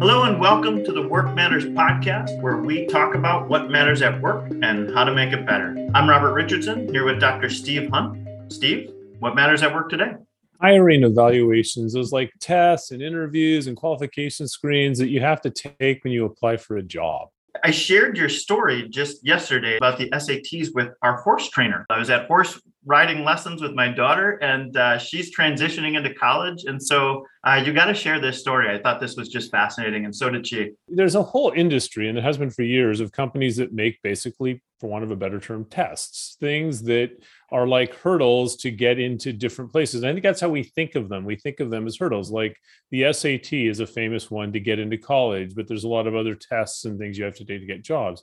Hello, and welcome to the Work Matters podcast, where we talk about what matters at work and how to make it better. I'm Robert Richardson here with Dr. Steve Hunt. Steve, what matters at work today? Hiring evaluations, those like tests and interviews and qualification screens that you have to take when you apply for a job. I shared your story just yesterday about the SATs with our horse trainer. I was at horse riding lessons with my daughter, and uh, she's transitioning into college. And so uh, you got to share this story. I thought this was just fascinating, and so did she. There's a whole industry, and it has been for years, of companies that make basically, for want of a better term, tests, things that are like hurdles to get into different places. And I think that's how we think of them. We think of them as hurdles. Like the SAT is a famous one to get into college, but there's a lot of other tests and things you have to do to get jobs.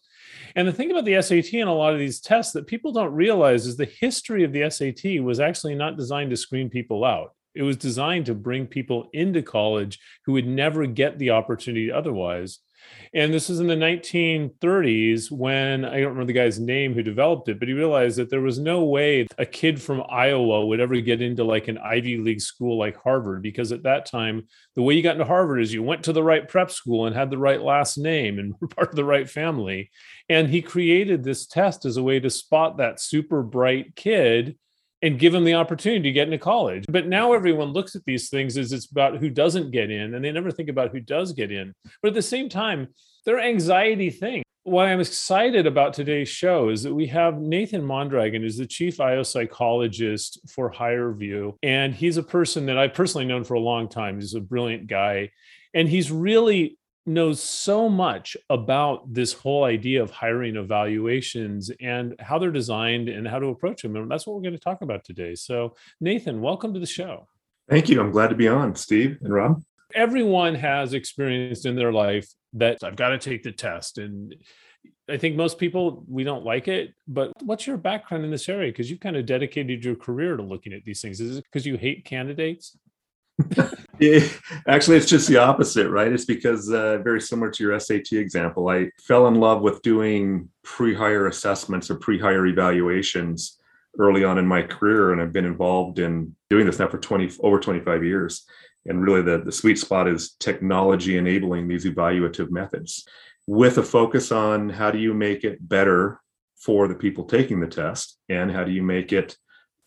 And the thing about the SAT and a lot of these tests that people don't realize is the history of the SAT was actually not designed to screen people out. It was designed to bring people into college who would never get the opportunity otherwise. And this is in the 1930s when I don't remember the guy's name who developed it, but he realized that there was no way a kid from Iowa would ever get into like an Ivy League school like Harvard, because at that time, the way you got into Harvard is you went to the right prep school and had the right last name and were part of the right family. And he created this test as a way to spot that super bright kid and give them the opportunity to get into college. But now everyone looks at these things as it's about who doesn't get in, and they never think about who does get in. But at the same time, they're anxiety thing. What I'm excited about today's show is that we have Nathan Mondragon, who's the chief IO psychologist for HireVue. And he's a person that I've personally known for a long time. He's a brilliant guy. And he's really knows so much about this whole idea of hiring evaluations and how they're designed and how to approach them. And that's what we're going to talk about today. So, Nathan, welcome to the show. Thank you. I'm glad to be on, Steve and Rob. Everyone has experienced in their life that I've got to take the test. And I think most people, we don't like it. But what's your background in this area? Because you've kind of dedicated your career to looking at these things. Is it because you hate candidates? actually, it's just the opposite, right? It's because uh, very similar to your SAT example, I fell in love with doing pre-hire assessments or pre-hire evaluations early on in my career, and I've been involved in doing this now for 20 over 25 years. And really, the, the sweet spot is technology enabling these evaluative methods with a focus on how do you make it better for the people taking the test and how do you make it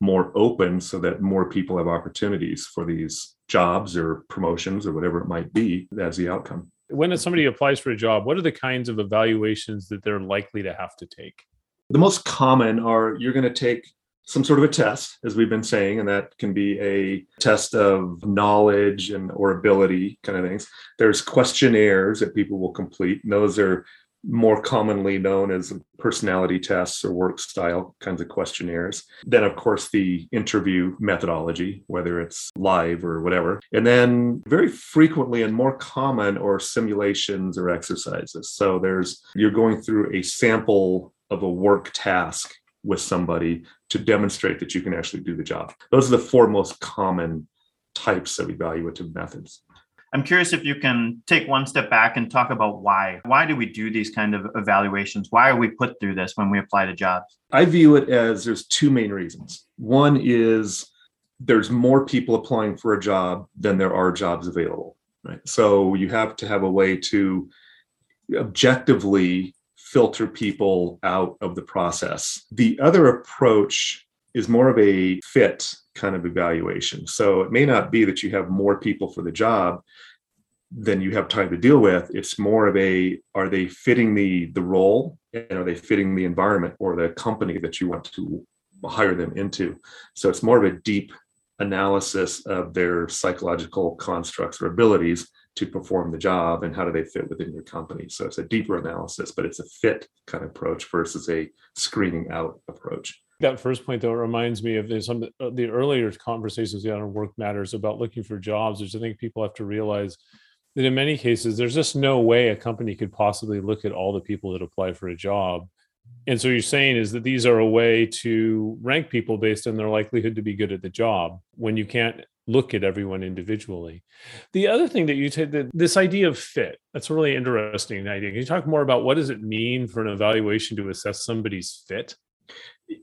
more open so that more people have opportunities for these jobs or promotions or whatever it might be as the outcome. When somebody applies for a job, what are the kinds of evaluations that they're likely to have to take? The most common are you're going to take some sort of a test as we've been saying and that can be a test of knowledge and or ability kind of things there's questionnaires that people will complete and those are more commonly known as personality tests or work style kinds of questionnaires. Then, of course, the interview methodology, whether it's live or whatever. And then, very frequently and more common, or simulations or exercises. So, there's you're going through a sample of a work task with somebody to demonstrate that you can actually do the job. Those are the four most common types of evaluative methods. I'm curious if you can take one step back and talk about why. Why do we do these kind of evaluations? Why are we put through this when we apply to jobs? I view it as there's two main reasons. One is there's more people applying for a job than there are jobs available, right? So you have to have a way to objectively filter people out of the process. The other approach is more of a fit kind of evaluation. So it may not be that you have more people for the job than you have time to deal with. It's more of a are they fitting the the role and are they fitting the environment or the company that you want to hire them into. So it's more of a deep analysis of their psychological constructs or abilities to perform the job and how do they fit within your company. So it's a deeper analysis, but it's a fit kind of approach versus a screening out approach that first point though reminds me of some of the earlier conversations we had on work matters about looking for jobs which i think people have to realize that in many cases there's just no way a company could possibly look at all the people that apply for a job. And so you're saying is that these are a way to rank people based on their likelihood to be good at the job when you can't look at everyone individually. The other thing that you said that this idea of fit that's a really interesting idea. Can you talk more about what does it mean for an evaluation to assess somebody's fit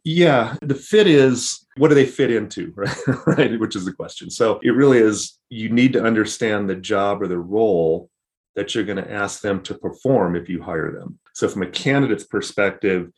yeah, the fit is what do they fit into, right? right? Which is the question. So it really is you need to understand the job or the role that you're going to ask them to perform if you hire them. So, from a candidate's perspective,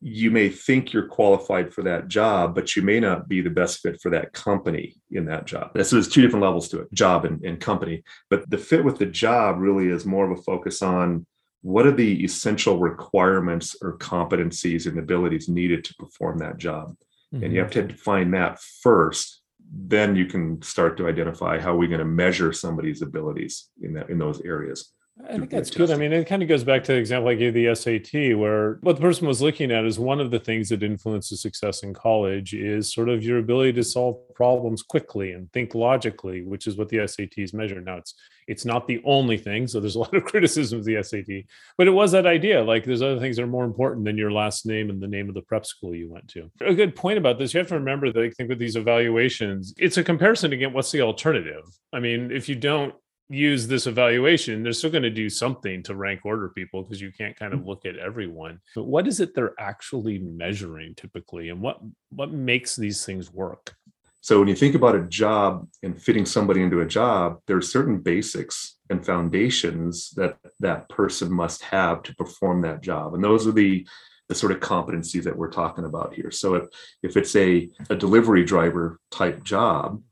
you may think you're qualified for that job, but you may not be the best fit for that company in that job. So there's two different levels to it job and, and, company. But the fit with the job really is more of a focus on what are the essential requirements or competencies and abilities needed to perform that job. Mm-hmm. And you mm-hmm. have to define that first. Then you can start to identify how we're going to measure somebody's abilities in that in those areas. I think that's good. I mean, it kind of goes back to the example I gave the SAT, where what the person was looking at is one of the things that influences success in college is sort of your ability to solve problems quickly and think logically, which is what the SATs measure. Now, it's it's not the only thing, so there's a lot of criticism of the SAT, but it was that idea. Like, there's other things that are more important than your last name and the name of the prep school you went to. A good point about this, you have to remember that I think with these evaluations, it's a comparison against what's the alternative. I mean, if you don't use this evaluation, they're still going to do something to rank order people because you can't kind of mm. look at everyone. But what is it they're actually measuring typically, and what what makes these things work? So when you think about a job and fitting somebody into a job, there are certain basics and foundations that that person must have to perform that job, and those are the the sort of competencies that we're talking about here. So if if it's a, a delivery driver type job,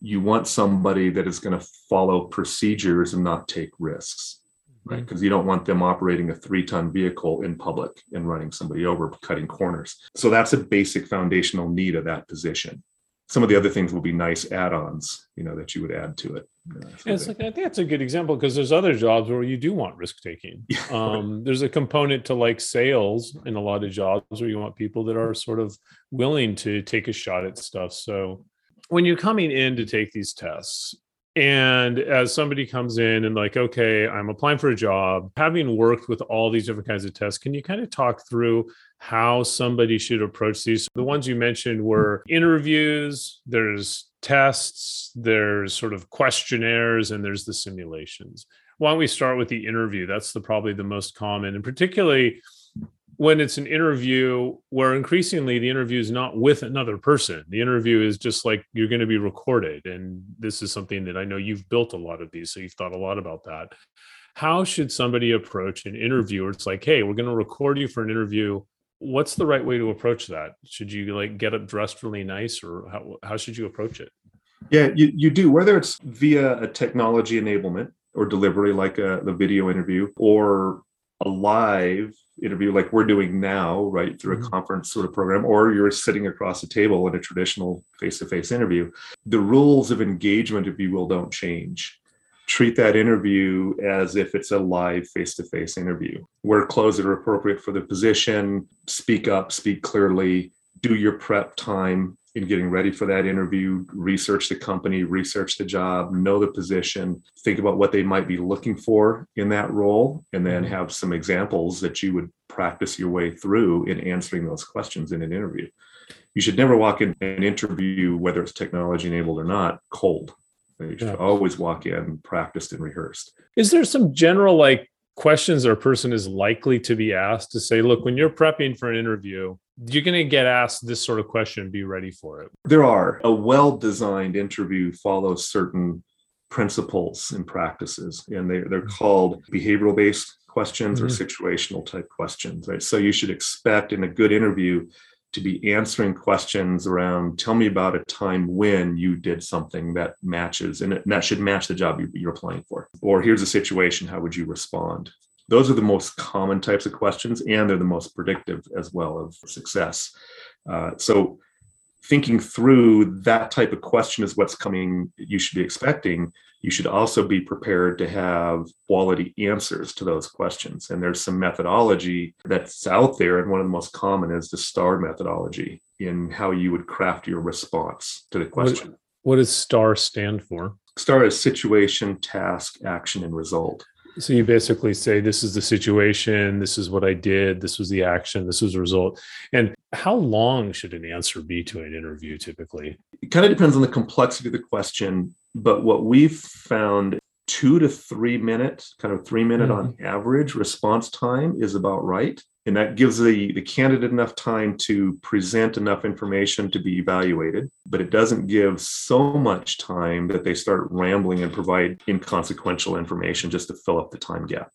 you want somebody that is going to follow procedures and not take risks right? Because mm-hmm. you don't want them operating a three ton vehicle in public and running somebody over cutting corners. So that's a basic foundational need of that position. Some of the other things will be nice add-ons you know that you would add to it. It's like, i think that's a good example because there's other jobs where you do want risk taking. Um, there's a component to like sales in a lot of jobs where you want people that are sort of willing to take a shot at stuff. So when you're coming in to take these tests and as somebody comes in and like okay i'm applying for a job having worked with all these different kinds of tests can you kind of talk through how somebody should approach these? The ones you mentioned were interviews there's tests there's sort of questionnaires and there's the simulations. Why don't we start with the interview? That's the probably the most common and particularly when it's an interview where increasingly the interview is not with another person. The interview is just like you're going to be recorded and this is something that i know you've built a lot of these so you've thought a lot about that. How should somebody approach an interview it's like hey we're going to record you for an interview. What's the right way to approach that? Should you like get up dressed really nice or how, how should you approach it? Yeah you, you do whether it's via a technology enablement or delivery like a, the video interview or a live interview like we're doing now, right, through a mm-hmm. conference sort of program, or you're sitting across a table in a traditional face to face interview, the rules of engagement, if you will, don't change. Treat that interview as if it's a live face to face interview. Wear clothes that are appropriate for the position, speak up, speak clearly, do your prep time in getting ready for that interview, research the company, research the job, know the position, think about what they might be looking for in that role, and then mm-hmm. have some examples that you would practice your way through in answering those questions in an interview. You should never walk in an interview, whether it's technology enabled or not, cold. You should yeah. always walk in practiced and rehearsed. Is there some general like questions a person is likely to be asked to say, look, when you're prepping for an interview, you're going to get asked this sort of question be ready for it. There are a well-designed interview follows certain principles and practices and they, they're called behavioral based questions mm-hmm. or situational type questions right? So you should expect in a good interview to be answering questions around tell me about a time when you did something that matches and, that should match the job you're applying for. Or here's a situation. How would you respond those are the most common types of questions, and they're the most predictive as well of success. Uh, so, thinking through that type of question is what's coming, you should be expecting. You should also be prepared to have quality answers to those questions. And there's some methodology that's out there. And one of the most common is the STAR methodology in how you would craft your response to the question. What, what does STAR stand for? STAR is situation, task, action, and result. So you basically say, this is the situation, this is what I did, this was the action, this was the result. And how long should an answer be to an interview typically? It kind of depends on the complexity of the question. But what we've found two to three minutes, kind of three minute on Mm-hmm. average response time is about right. And that gives the, the candidate enough time to present enough information to be evaluated, but it doesn't give so much time that they start rambling and provide inconsequential information just to fill up the time gap.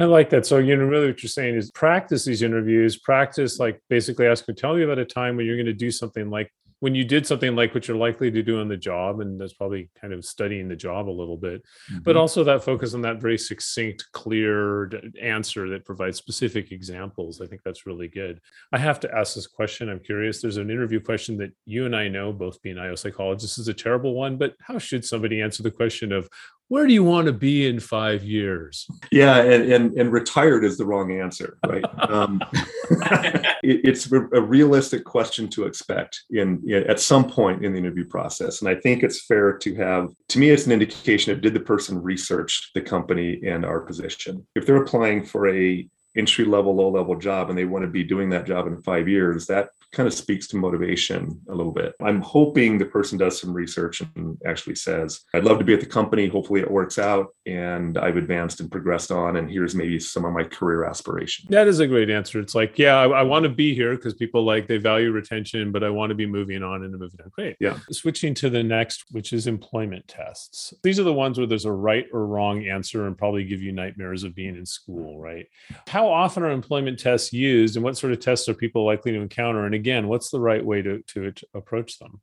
I like that. So, you know, really what you're saying is practice these interviews, practice like basically asking, tell me about a time when you're going to do something like when you did something like what you're likely to do on the job. And that's probably kind of studying the job a little bit, but mm-hmm. also that focus on that very succinct, clear answer that provides specific examples. I think that's really good. I have to ask this question. I'm curious. There's an interview question that you and I know, both being IO psychologists, is a terrible one, but how should somebody answer the question of where do you want to be in five years? Yeah, and, and and retired is the wrong answer, right? um, it- it's a a realistic question to expect in, in at some point in the interview process, and I think it's fair to have. To me, it's an indication of did the person research the company and our position. If they're applying for a entry level, low level job, and they want to be doing that job in five years, that kind of speaks to motivation a little bit. I'm hoping the person does some research and actually says, I'd love to be at the company. Hopefully it works out and I've advanced and progressed on. And here's maybe some of my career aspirations. That is a great answer. It's like, yeah, I, I want to be here because people like they value retention, but I want to be moving on and moving on. Great. Yeah. Switching to the next, which is employment tests. These are the ones where there's a right or wrong answer and probably give you nightmares of being in school, right? How often are employment tests used and what sort of tests are people likely to encounter? And again, what's the right way to, to, approach them?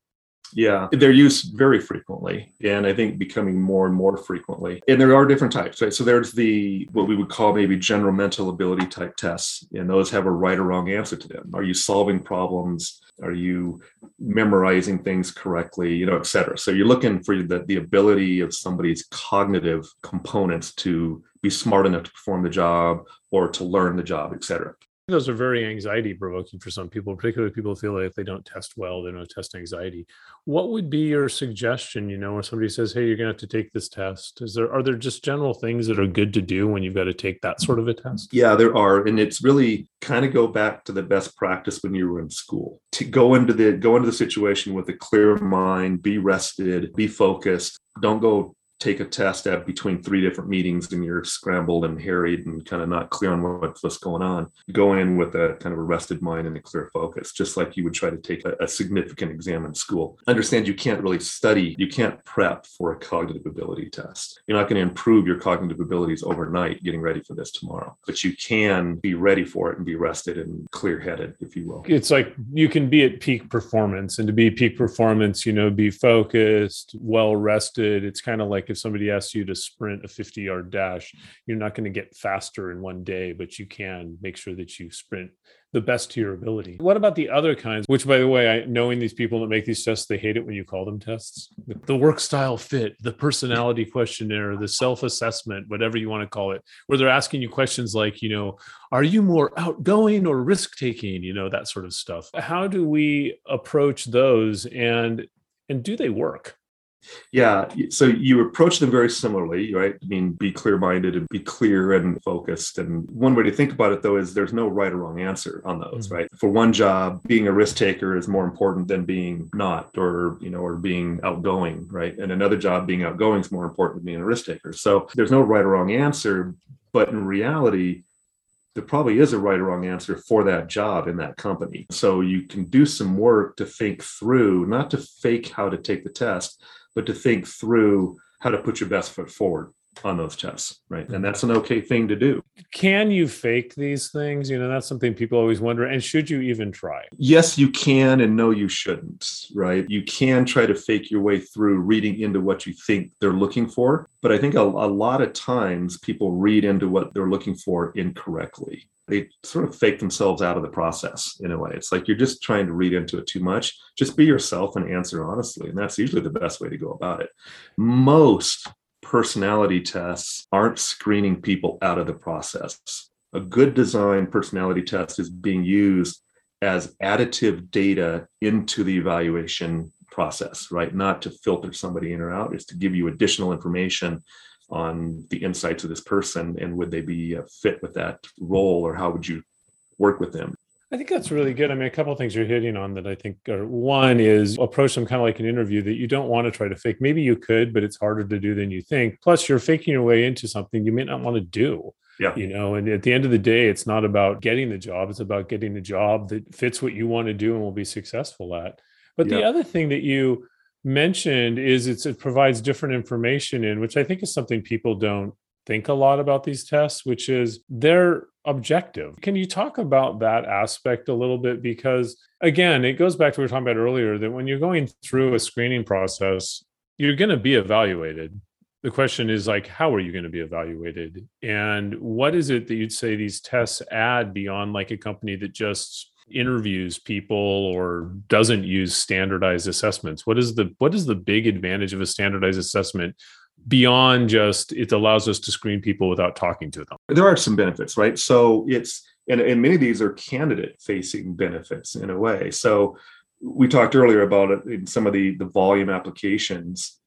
Yeah, they're used very frequently, and I think becoming more and more frequently. And there are different types, right? So there's the what we would call maybe general mental ability type tests, and those have a right or wrong answer to them. Are you solving problems? Are you memorizing things correctly? You know, et cetera. So you're looking for the, the ability of somebody's cognitive components to be smart enough to perform the job or to learn the job, et cetera. Those are very anxiety provoking for some people, particularly people feel like if they don't test well, they don't test anxiety. What would be your suggestion, you know, when somebody says, Hey, you're gonna have to take this test? Is there are there just general things that are good to do when you've got to take that sort of a test? Yeah, there are, and it's really kind of go back to the best practice when you were in school. To go into the go into the situation with a clear mind, be rested, be focused. Don't go take a test at between three different meetings and you're scrambled and harried and kind of not clear on what's going on. Go in with a kind of a rested mind and a clear focus, just like you would try to take a, a significant exam in school. Understand you can't really study, you can't prep for a cognitive ability test. You're not going to improve your cognitive abilities overnight getting ready for this tomorrow, but you can be ready for it and be rested and clear headed, if you will. It's like you can be at peak performance, and to be peak performance, you know, be focused, well rested. It's kind of like if somebody asks you to sprint a 50 yard dash, you're not going to get faster in one day, but you can make sure that you sprint the best to your ability. What about the other kinds? Which, by the way, I knowing these people that make these tests, they hate it when you call them tests. The work style fit, the personality questionnaire, the self assessment, whatever you want to call it, where they're asking you questions like, you know, are you more outgoing or risk taking? You know, that sort of stuff. How do we approach those, and and do they work? Yeah. So you approach them very similarly, right? I mean, be clear minded and be clear and focused. And one way to think about it, though, is there's no right or wrong answer on those, Mhm. right? For one job, being a risk taker is more important than being not, or, you know, or being outgoing, right? And another job, being outgoing is more important than being a risk taker. So there's no right or wrong answer. But in reality, there probably is a right or wrong answer for that job in that company. So you can do some work to think through, not to fake how to take the test, but to think through how to put your best foot forward on those tests, right? And hmm. that's an okay thing to do. Can you fake these things? You know, that's something people always wonder. And should you even try? Yes, you can, and no, you shouldn't, right? You can try to fake your way through reading into what you think they're looking for. But I think a, a lot of times people read into what they're looking for incorrectly. They sort of fake themselves out of the process in a way. It's like you're just trying to read into it too much. Just be yourself and answer honestly. And that's usually the best way to go about it. Most personality tests aren't screening people out of the process. A good design personality test is being used as additive data into the evaluation process, right? Not to filter somebody in or out, it's to give you additional information on the insights of this person and would they be fit with that role or how would you work with them? I think that's really good. I mean, a couple of things you're hitting on that I think are one is approach them kind of like an interview that you don't want to try to fake. Maybe you could, but it's harder to do than you think. Plus, you're faking your way into something you may not want to do. Yeah. You know, and at the end of the day, it's not about getting the job, it's about getting a job that fits what you want to do and will be successful at. But the other thing that you mentioned is it's, it provides different information in, which I think is something people don't think a lot about these tests, which is they're objective. Can you talk about that aspect a little bit? Because again, it goes back to what we were talking about earlier that when you're going through a screening process, you're going to be evaluated. The question is like, how are you going to be evaluated? And what is it that you'd say these tests add beyond like a company that just interviews people or doesn't use standardized assessments? What is the what is the big advantage of a standardized assessment beyond just it allows us to screen people without talking to them? there are some benefits, right? So it's and, and many of these are candidate facing benefits in a way. So we talked earlier about it in some of the the volume applications.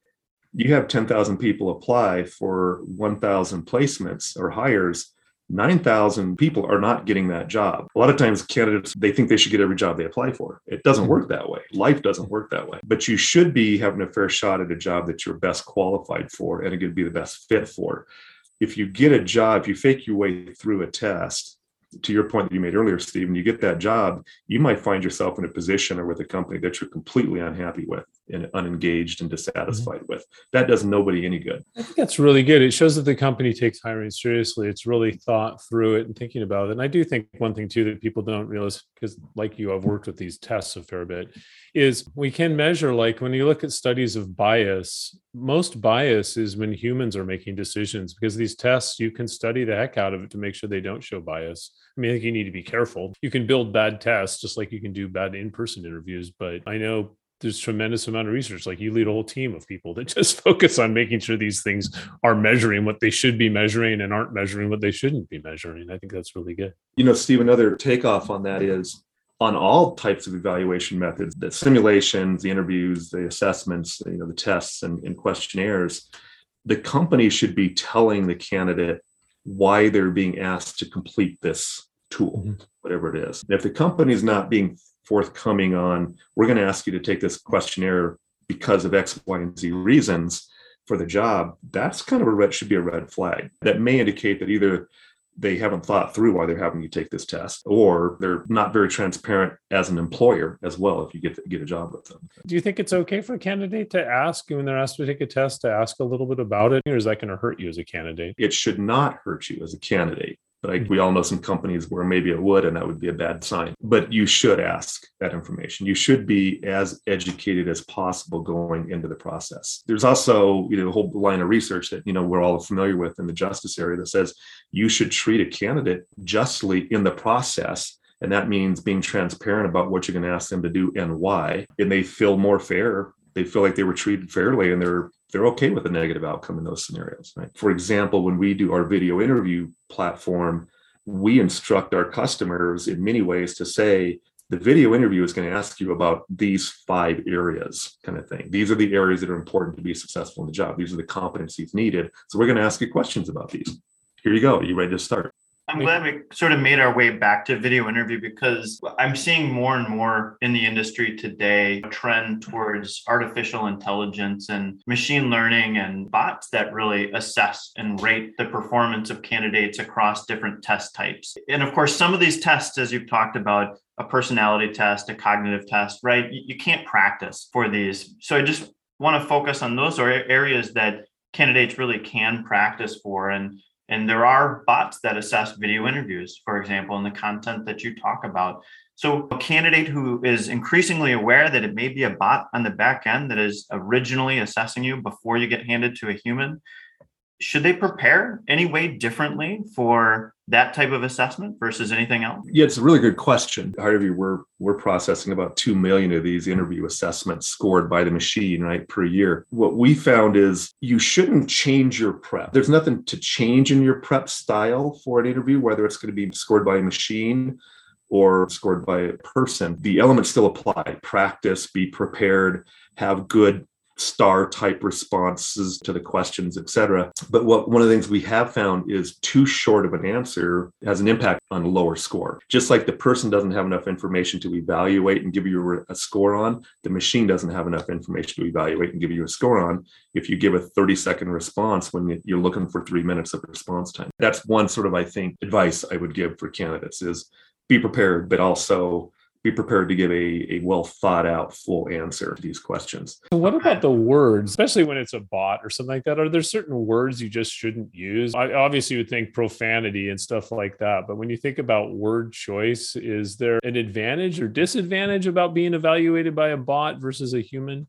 You have 10,000 people apply for 1,000 placements or hires. 9,000 people are not getting that job. A lot of times candidates they think they should get every job they apply for. It doesn't mm-hmm. work that way. Life doesn't work that way. But you should be having a fair shot at a job that you're best qualified for and going to be the best fit for if you get a job, if you fake your way through a test, to your point that you made earlier, Steve, Stephen, you get that job, you might find yourself in a position or with a company that you're completely unhappy with and unengaged and mm-hmm. dissatisfied with. That does nobody any good. I think that's really good. It shows that the company takes hiring seriously. It's really thought through it and thinking about it. And I do think one thing too that people don't realize, because like you, I've worked with these tests a fair bit, is we can measure like when you look at studies of bias, most bias is when humans are making decisions because these tests, you can study the heck out of it to make sure they don't show bias. I mean, I think you need to be careful. You can build bad tests just like you can do bad in-person interviews, but I know there's tremendous amount of research like you lead a whole team of people that just focus on making sure these things are measuring what they should be measuring and aren't measuring what they shouldn't be measuring i think that's really good You know, Steve, another takeoff on that is on all types of evaluation methods, the simulations, the interviews, the assessments, you know, the tests and, and questionnaires, the company should be telling the candidate why they're being asked to complete this tool, Mhm. whatever it is. And if the company's not being forthcoming on, we're going to ask you to take this questionnaire because of X, Y, and Z reasons for the job, that's kind of a red should be a red flag. That may indicate that either they haven't thought through why they're having you take this test, or they're not very transparent as an employer as well. If you get get a job with them, do you think it's okay for a candidate to ask when they're asked to take a test to ask a little bit about it or is that going to hurt you as a candidate it should not hurt you as a candidate. But I, mm-hmm. we all know some companies where maybe it would, and that would be a bad sign. But you should ask that information. You should be as educated as possible going into the process. There's also, you know, a whole line of research that you know we're all familiar with in the justice area that says you should treat a candidate justly in the process and that means being transparent about what you're going to ask them to do and why and they feel more fair they feel like they were treated fairly and they're they're okay with a negative outcome in those scenarios right? For example when we do our video interview platform we instruct our customers in many ways to say the video interview is going to ask you about these five areas kind of thing. These are the areas that are important to be successful in the job. These are the competencies needed. So we're going to ask you questions about these. Here you go. Are you ready to start I'm glad we sort of made our way back to video interview because I'm seeing more and more in the industry today a trend towards artificial intelligence and machine learning and bots that really assess and rate the performance of candidates across different test types. And of course, some of these tests, as you've talked about, a personality test, a cognitive test, right? You, can't practice for these. So I just want to focus on those areas that candidates really can practice for. And and there are bots that assess video interviews, for example, in the content that you talk about. So, a candidate who is increasingly aware that it may be a bot on the back end that is originally assessing you before you get handed to a human, should they prepare any way differently for that type of assessment versus anything else? Yeah, it's a really good question. HireVue, we're we're processing about two million of these interview assessments scored by the machine, right, per year. What we found is you shouldn't change your prep. There's nothing to change in your prep style for an interview, whether it's going to be scored by a machine or scored by a person. The elements still apply. Practice, be prepared, have good star type responses to the questions, etc. But what one of the things we have found is too short of an answer has an impact on a lower score. Just like the person doesn't have enough information to evaluate and give you a score on, the machine doesn't have enough information to evaluate and give you a score on if you give a 30 second response when you're looking for three minutes of response time. That's one sort of, I think, advice I would give for candidates is be prepared, but also be prepared to give a, a well thought out full answer to these questions. So what about the words, especially when it's a bot or something like that? Are there certain words you just shouldn't use? I obviously would think profanity and stuff like that. But when you think about word choice, is there an advantage or disadvantage about being evaluated by a bot versus a human?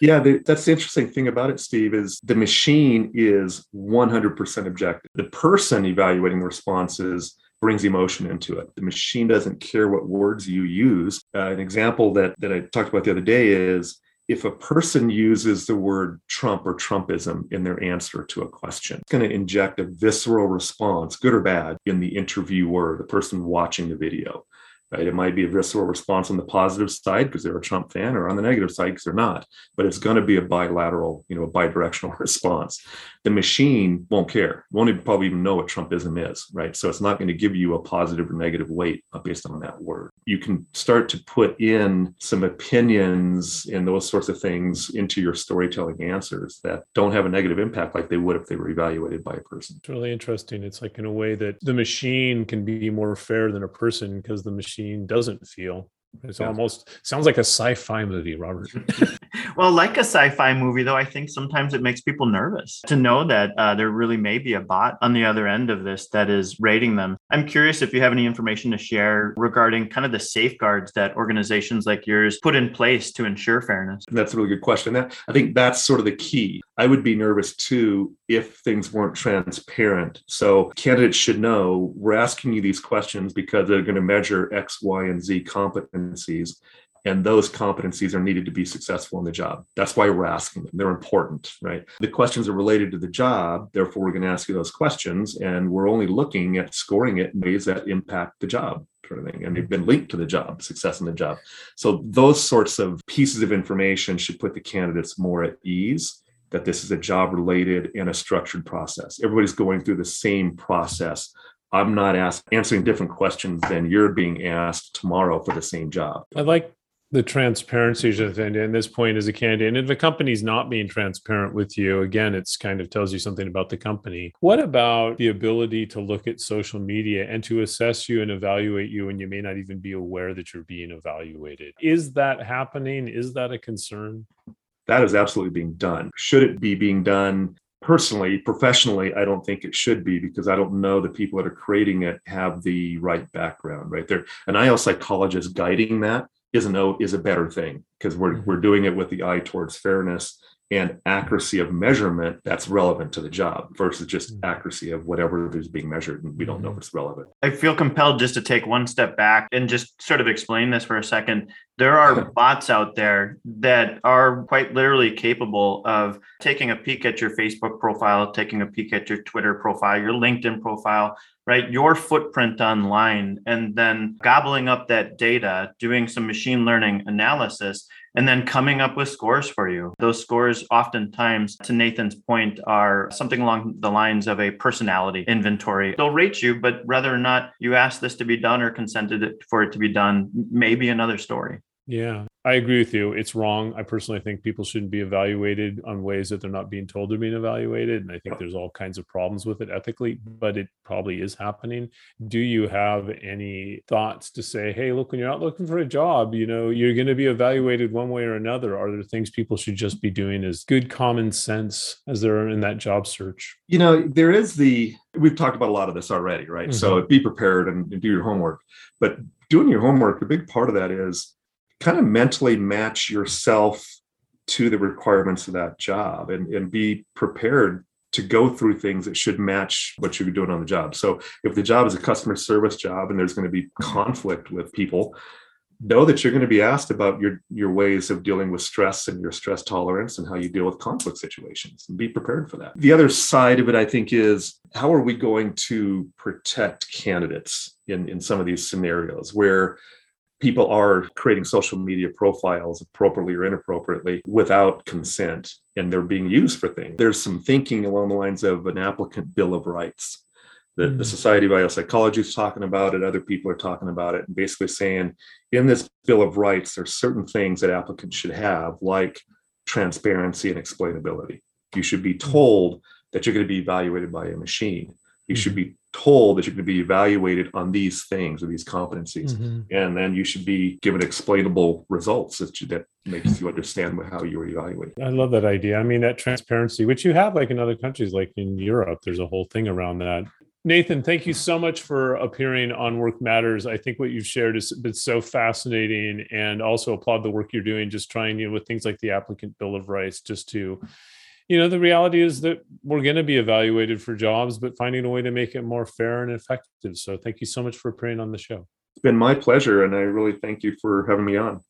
Yeah, the, that's the interesting thing about it, Steve, is the machine is 100% objective. The person evaluating the responses brings emotion into it. The machine doesn't care what words you use. Uh, an example that, that I talked about the other day is if a person uses the word Trump or Trumpism in their answer to a question, it's going to inject a visceral response, good or bad, in the interviewer, the person watching the video right? It might be a visceral response on the positive side because they're a Trump fan, or on the negative side because they're not. But it's going to be a bilateral, you know, a bidirectional response. The machine won't care. Won't even probably even know what Trumpism is, right? So it's not going to give you a positive or negative weight uh, based on that word. You can start to put in some opinions and those sorts of things into your storytelling answers that don't have a negative impact like they would if they were evaluated by a person. It's really interesting. It's like in a way that the machine can be more fair than a person because the machine machine doesn't feel. It's yeah. almost sounds like a sci-fi movie, Robert. well, like a sci-fi movie, though, I think sometimes it makes people nervous to know that uh, there really may be a bot on the other end of this that is rating them. I'm curious if you have any information to share regarding kind of the safeguards that organizations like yours put in place to ensure fairness. That's a really good question. That I think that's sort of the key. I would be nervous too if things weren't transparent. So candidates should know we're asking you these questions because they're going to measure X, Y, and Z competencies and those competencies are needed to be successful in the job. That's why we're asking them. They're important, right? The questions are related to the job. Therefore, we're going to ask you those questions. And we're only looking at scoring it in ways that impact the job. Sort of thing, and they've been linked to the job, success in the job. So, those sorts of pieces of information should put the candidates more at ease that this is a job related and a structured process. Everybody's going through the same process I'm not asked answering different questions than you're being asked tomorrow for the same job. I like the transparency and at this point as a candidate and if a company's not being transparent with you again it's kind of tells you something about the company. What about the ability to look at social media and to assess you and evaluate you and you may not even be aware that you're being evaluated? Is that happening? Is that a concern? That is absolutely being done. Should it be being done? Personally professionally i don't think it should be because i don't know the people that are creating it have the right background right? There an IO psychologist guiding that is a no is a better thing because we're mm-hmm. we're doing it with the eye towards fairness and accuracy of measurement that's relevant to the job versus just mm-hmm. accuracy of whatever is being measured and we don't know if it's relevant. I feel compelled just to take one step back and just sort of explain this for a second. There are bots out there that are quite literally capable of taking a peek at your Facebook profile, taking a peek at your Twitter profile, your LinkedIn profile, right? Your footprint online, and then gobbling up that data, doing some machine learning analysis, and then coming up with scores for you. Those scores, oftentimes, to Nathan's point, are something along the lines of a personality inventory. They'll rate you, but whether or not you ask this to be done or consented for it to be done, may be another story. Yeah, I agree with you. It's wrong. I personally think people shouldn't be evaluated on ways that they're not being told they're being evaluated. And I think there's all kinds of problems with it ethically, but it probably is happening. Do you have any thoughts to say, hey, look, when you're out looking for a job, you know, you're going to be evaluated one way or another? Are there things people should just be doing as good common sense as they're in that job search? You know, there is the, we've talked about a lot of this already, right? Mm-hmm. So be prepared and do your homework. But doing your homework, a big part of that is kind of mentally match yourself to the requirements of that job and, and be prepared to go through things that should match what you're doing on the job. So if the job is a customer service job and there's going to be conflict with people, know that you're going to be asked about your your ways of dealing with stress and your stress tolerance and how you deal with conflict situations and be prepared for that. The other side of it I think is how are we going to protect candidates in in some of these scenarios where people are creating social media profiles appropriately or inappropriately without consent and they're being used for things. There's some thinking along the lines of an applicant bill of rights that mm. the Society of IO Psychology is talking about it, other people are talking about it, and basically saying in this bill of rights, there's certain things that applicants should have, like transparency and explainability. You should be mm. told that you're going to be evaluated by a machine. You should be told that you're going to be evaluated on these things or these competencies mm-hmm. and then you should be given explainable results that, you, that makes you understand how you were evaluated i love that idea i mean that transparency which you have like in other countries like in europe there's a whole thing around that Nathan, thank you so much for appearing on Work Matters. I think what you've shared has been so fascinating and also applaud the work you're doing, just trying you know, with things like the applicant bill of rights, just to you know the reality is that we're going to be evaluated for jobs but finding a way to make it more fair and effective. So thank you so much for appearing on the show. It's been my pleasure and i really thank you for having me on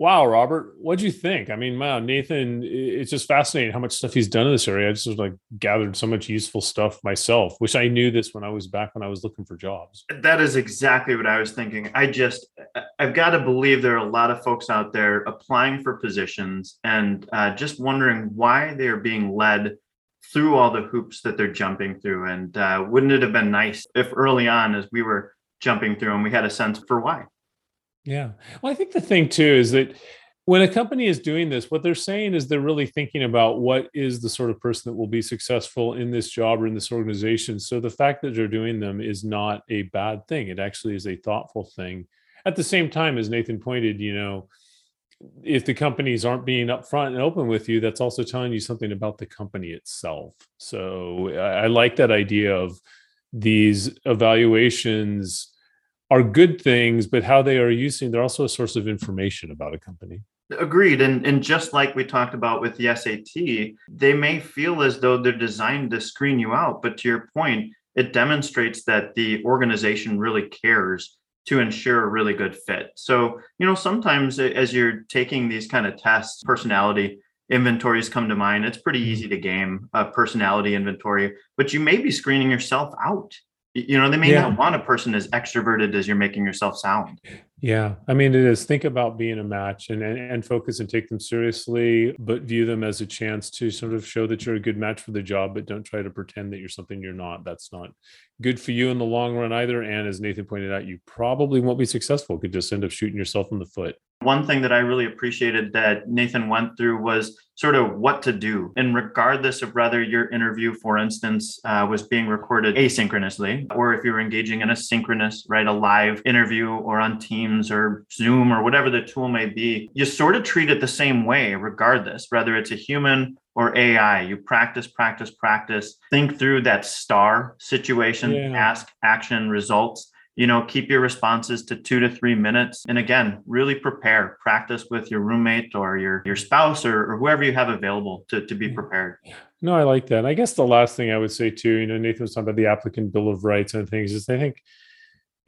Wow, Robert, what do you think? I mean, wow, Nathan, it's just fascinating how much stuff he's done in this area. I just like gathered so much useful stuff myself. Wish I knew this when I was back when I was looking for jobs. That is exactly what I was thinking. I just, I've got to believe there are a lot of folks out there applying for positions and uh, just wondering why they are being led through all the hoops that they're jumping through. And uh, wouldn't it have been nice if early on, as we were jumping through, and we had a sense for why? Yeah. Well, I think the thing too is that when a company is doing this, what they're saying is they're really thinking about what is the sort of person that will be successful in this job or in this organization. So the fact that they're doing them is not a bad thing. It actually is a thoughtful thing. At the same time, as Nathan pointed, you know, if the companies aren't being upfront and open with you, that's also telling you something about the company itself. So I, like that idea of these evaluations are good things, but how they are using, they're also a source of information about a company. Agreed. And, and just like we talked about with the SAT, they may feel as though they're designed to screen you out. But to your point, it demonstrates that the organization really cares to ensure a really good fit. So, you know, sometimes as you're taking these kind of tests, personality inventories come to mind. It's pretty mm-hmm. easy to game a personality inventory, but you may be screening yourself out you know they may yeah. not want a person as extroverted as you're making yourself sound yeah i mean it is think about being a match and, and, and focus and take them seriously but view them as a chance to sort of show that you're a good match for the job but don't try to pretend that you're something you're not that's not good for you in the long run either and as nathan pointed out you probably won't be successful could just end up shooting yourself in the foot one thing that I really appreciated that Nathan went through was sort of what to do. And regardless of whether your interview, for instance, uh, was being recorded asynchronously, or if you're engaging in a synchronous, right, a live interview or on Teams or Zoom or whatever the tool may be, you sort of treat it the same way, regardless, whether it's a human or AI. You practice, practice, practice, think through that star situation, yeah. ask, action, results. You know keep your responses to two to three minutes. And again really prepare. Practice with your roommate or your your spouse or, or whoever you have available to, to be prepared. No i like that. I guess the last thing i would say too you know nathan was talking about the applicant bill of rights and things is i think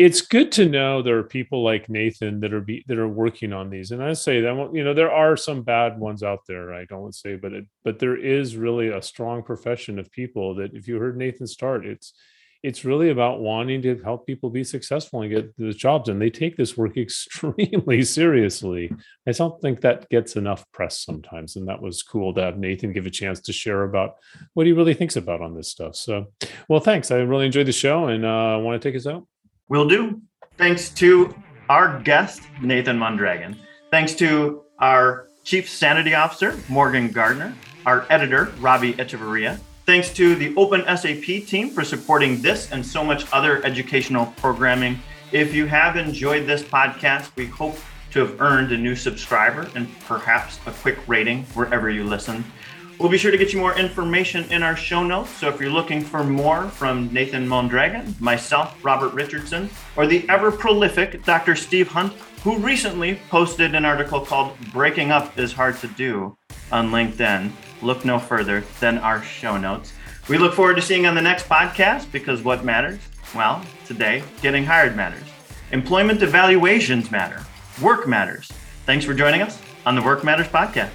it's good to know there are people like Nathan that are be, that are working on these, and I say that you know there are some bad ones out there. I don't want to say, but it, but there is really a strong profession of people that if you heard Nathan start, it's it's really about wanting to help people be successful and get the jobs. And they take this work extremely seriously. I don't think that gets enough press sometimes. And that was cool to have nathan give a chance to share about what he really thinks about on this stuff. So well thanks. I really enjoyed the show and uh, want to take us out will do thanks to our guest nathan mondragon thanks to our chief sanity officer morgan gardner our editor robbie echevarria Thanks to the Open SAP team for supporting this and so much other educational programming. If you have enjoyed this podcast, we hope to have earned a new subscriber and perhaps a quick rating wherever you listen. We'll be sure to get you more information in our show notes. So if you're looking for more from Nathan Mondragon, myself, Robert Richardson, or the ever prolific Dr. Steve Hunt, who recently posted an article called Breaking Up is Hard to Do on LinkedIn, look no further than our show notes. We look forward to seeing on the next podcast because what matters? Well, today, getting hired matters. Employment evaluations matter. Work matters. Thanks for joining us on the Work Matters podcast.